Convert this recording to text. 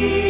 grace